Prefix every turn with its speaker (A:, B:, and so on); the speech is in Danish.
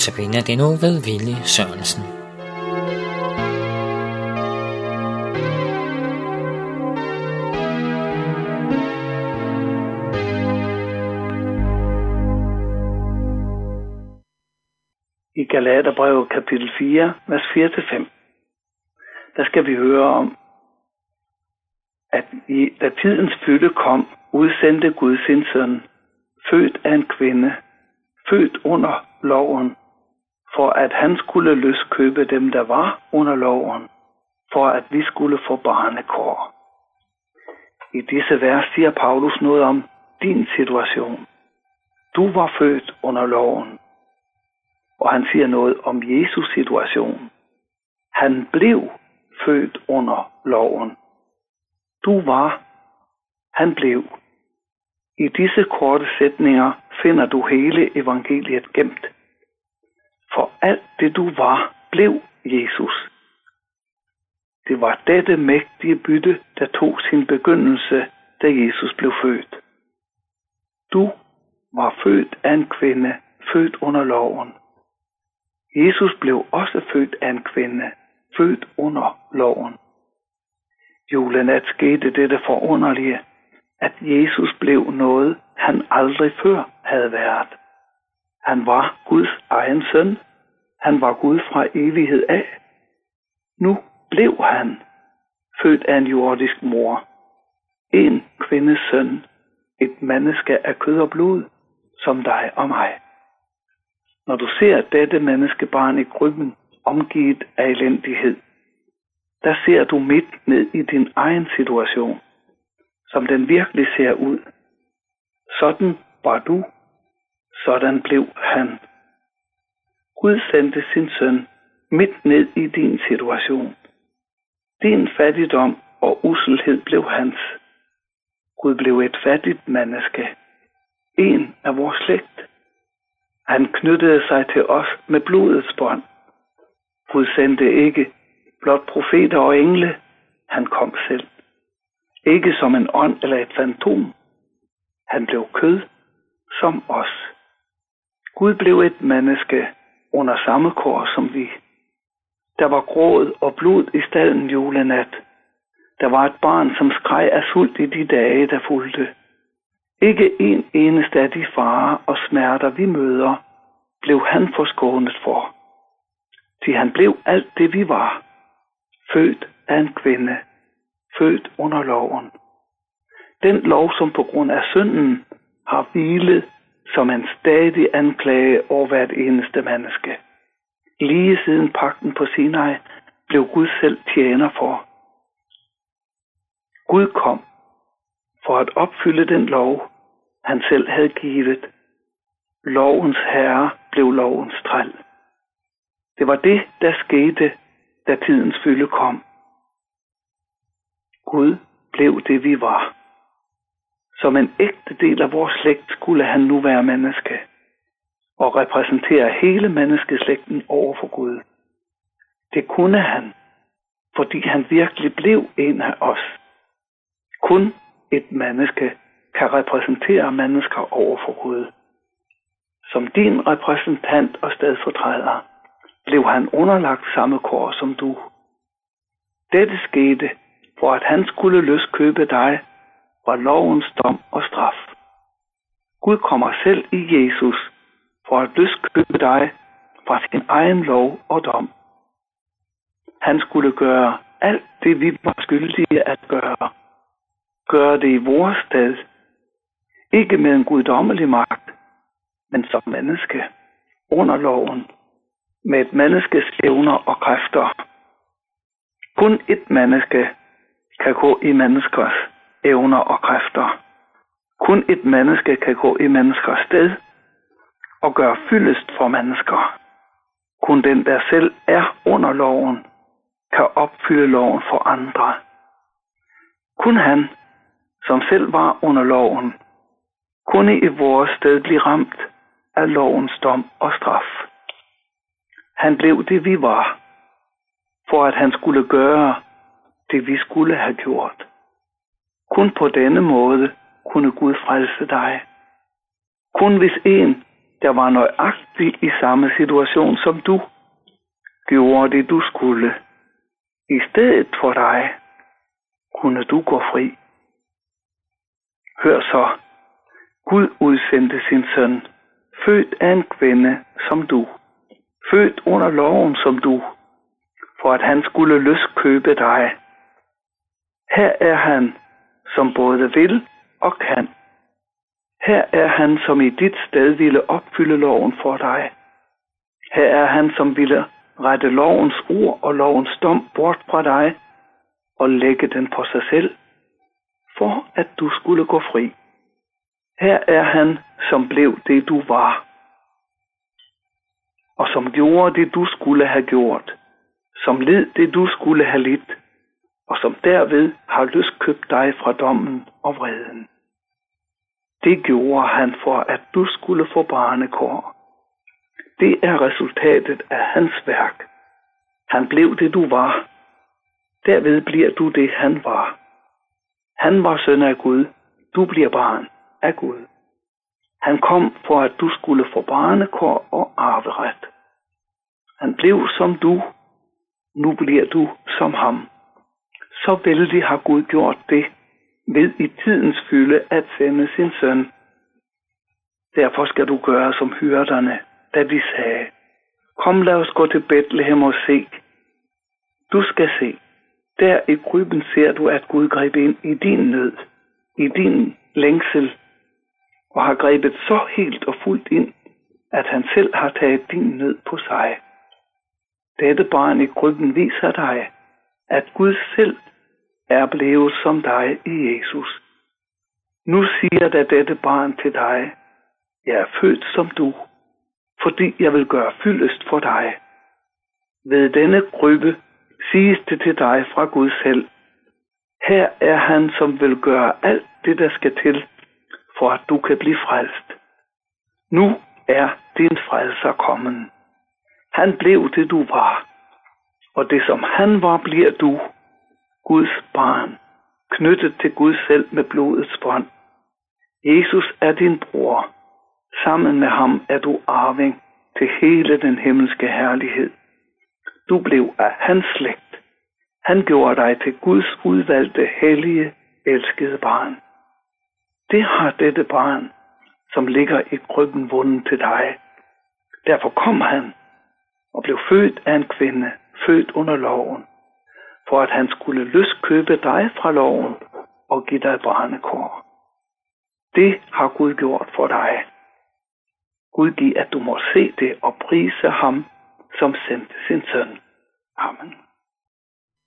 A: Notabene er det nu ved Ville Sørensen.
B: I Galaterbrevet kapitel 4, vers 4-5, der skal vi høre om, at i, da tidens fylde kom, udsendte Gud sin søn, født af en kvinde, født under loven, for at han skulle løskøbe dem, der var under loven, for at vi skulle få barnekår. I disse vers siger Paulus noget om din situation. Du var født under loven. Og han siger noget om Jesus situation. Han blev født under loven. Du var, han blev. I disse korte sætninger finder du hele evangeliet gemt. For alt det du var, blev Jesus. Det var dette mægtige bytte, der tog sin begyndelse, da Jesus blev født. Du var født af en kvinde, født under loven. Jesus blev også født af en kvinde, født under loven. Julenat skete dette forunderlige, at Jesus blev noget, han aldrig før havde været. Han var Guds egen søn. Han var Gud fra evighed af. Nu blev han født af en jordisk mor. En kvindes søn. Et menneske af kød og blod, som dig og mig. Når du ser dette menneskebarn i krybben, omgivet af elendighed, der ser du midt ned i din egen situation, som den virkelig ser ud. Sådan var du, sådan blev han. Gud sendte sin søn midt ned i din situation. Din fattigdom og uselhed blev hans. Gud blev et fattigt menneske. En af vores slægt. Han knyttede sig til os med blodets bånd. Gud sendte ikke blot profeter og engle. Han kom selv. Ikke som en ånd eller et fantom. Han blev kød som os. Gud blev et menneske under samme kår som vi. Der var gråd og blod i stallen julenat. Der var et barn, som skreg af sult i de dage, der fulgte. Ikke en eneste af de farer og smerter, vi møder, blev han forskånet for. Til han blev alt det, vi var. Født af en kvinde. Født under loven. Den lov, som på grund af synden har hvilet som en stadig anklage over hvert eneste menneske. Lige siden pakten på Sinai blev Gud selv tjener for. Gud kom for at opfylde den lov, han selv havde givet. Lovens herre blev lovens træl. Det var det, der skete, da tidens fylde kom. Gud blev det, vi var. Som en ægte del af vores slægt skulle han nu være menneske og repræsentere hele menneskeslægten over for Gud. Det kunne han, fordi han virkelig blev en af os. Kun et menneske kan repræsentere mennesker over for Gud. Som din repræsentant og stedfortræder blev han underlagt samme kår som du. Dette skete, for at han skulle løskøbe dig fra lovens dom og straf. Gud kommer selv i Jesus for at løskøbe dig fra sin egen lov og dom. Han skulle gøre alt det, vi var skyldige at gøre. Gøre det i vores sted. Ikke med en guddommelig magt, men som menneske. Under loven. Med et menneskes evner og kræfter. Kun et menneske kan gå i menneskers evner og kræfter. Kun et menneske kan gå i menneskers sted og gøre fyldest for mennesker. Kun den, der selv er under loven, kan opfylde loven for andre. Kun han, som selv var under loven, kunne i vores sted blive ramt af lovens dom og straf. Han blev det, vi var, for at han skulle gøre det, vi skulle have gjort. Kun på denne måde kunne Gud frelse dig. Kun hvis en der var nøjagtig i samme situation som du, gjorde det du skulle. I stedet for dig kunne du gå fri. Hør så, Gud udsendte sin søn, født af en kvinde som du, født under loven som du, for at han skulle løskøbe dig. Her er han, som både vil og kan. Her er han, som i dit sted ville opfylde loven for dig. Her er han, som ville rette lovens ord og lovens dom bort fra dig og lægge den på sig selv, for at du skulle gå fri. Her er han, som blev det du var, og som gjorde det du skulle have gjort, som led det du skulle have lidt, og som derved har løskøbt dig fra dommen og vreden. Det gjorde han for, at du skulle få barnekår. Det er resultatet af hans værk. Han blev det, du var. Derved bliver du det, han var. Han var søn af Gud. Du bliver barn af Gud. Han kom for, at du skulle få barnekår og arveret. Han blev som du. Nu bliver du som ham. Så vældig har Gud gjort det, ved i tidens fylde at sende sin søn. Derfor skal du gøre som hyrderne, da de sagde, kom lad os gå til Bethlehem og se. Du skal se, der i krybben ser du, at Gud greb ind i din nød, i din længsel, og har grebet så helt og fuldt ind, at han selv har taget din nød på sig. Dette barn i krybben viser dig, at Gud selv er blevet som dig i Jesus. Nu siger da dette barn til dig, jeg er født som du, fordi jeg vil gøre fyldest for dig. Ved denne krybbe siges det til dig fra Gud selv. Her er han, som vil gøre alt det, der skal til, for at du kan blive frelst. Nu er din frelser kommen. Han blev det, du var. Og det, som han var, bliver du, Guds barn, knyttet til Gud selv med blodets bånd. Jesus er din bror. Sammen med ham er du arving til hele den himmelske herlighed. Du blev af hans slægt. Han gjorde dig til Guds udvalgte, hellige, elskede barn. Det har dette barn, som ligger i krybben vunden til dig. Derfor kom han og blev født af en kvinde, født under loven, for at han skulle løskøbe dig fra loven og give dig barnekår. Det har Gud gjort for dig. Gud giv, at du må se det og prise ham, som sendte sin søn. Amen.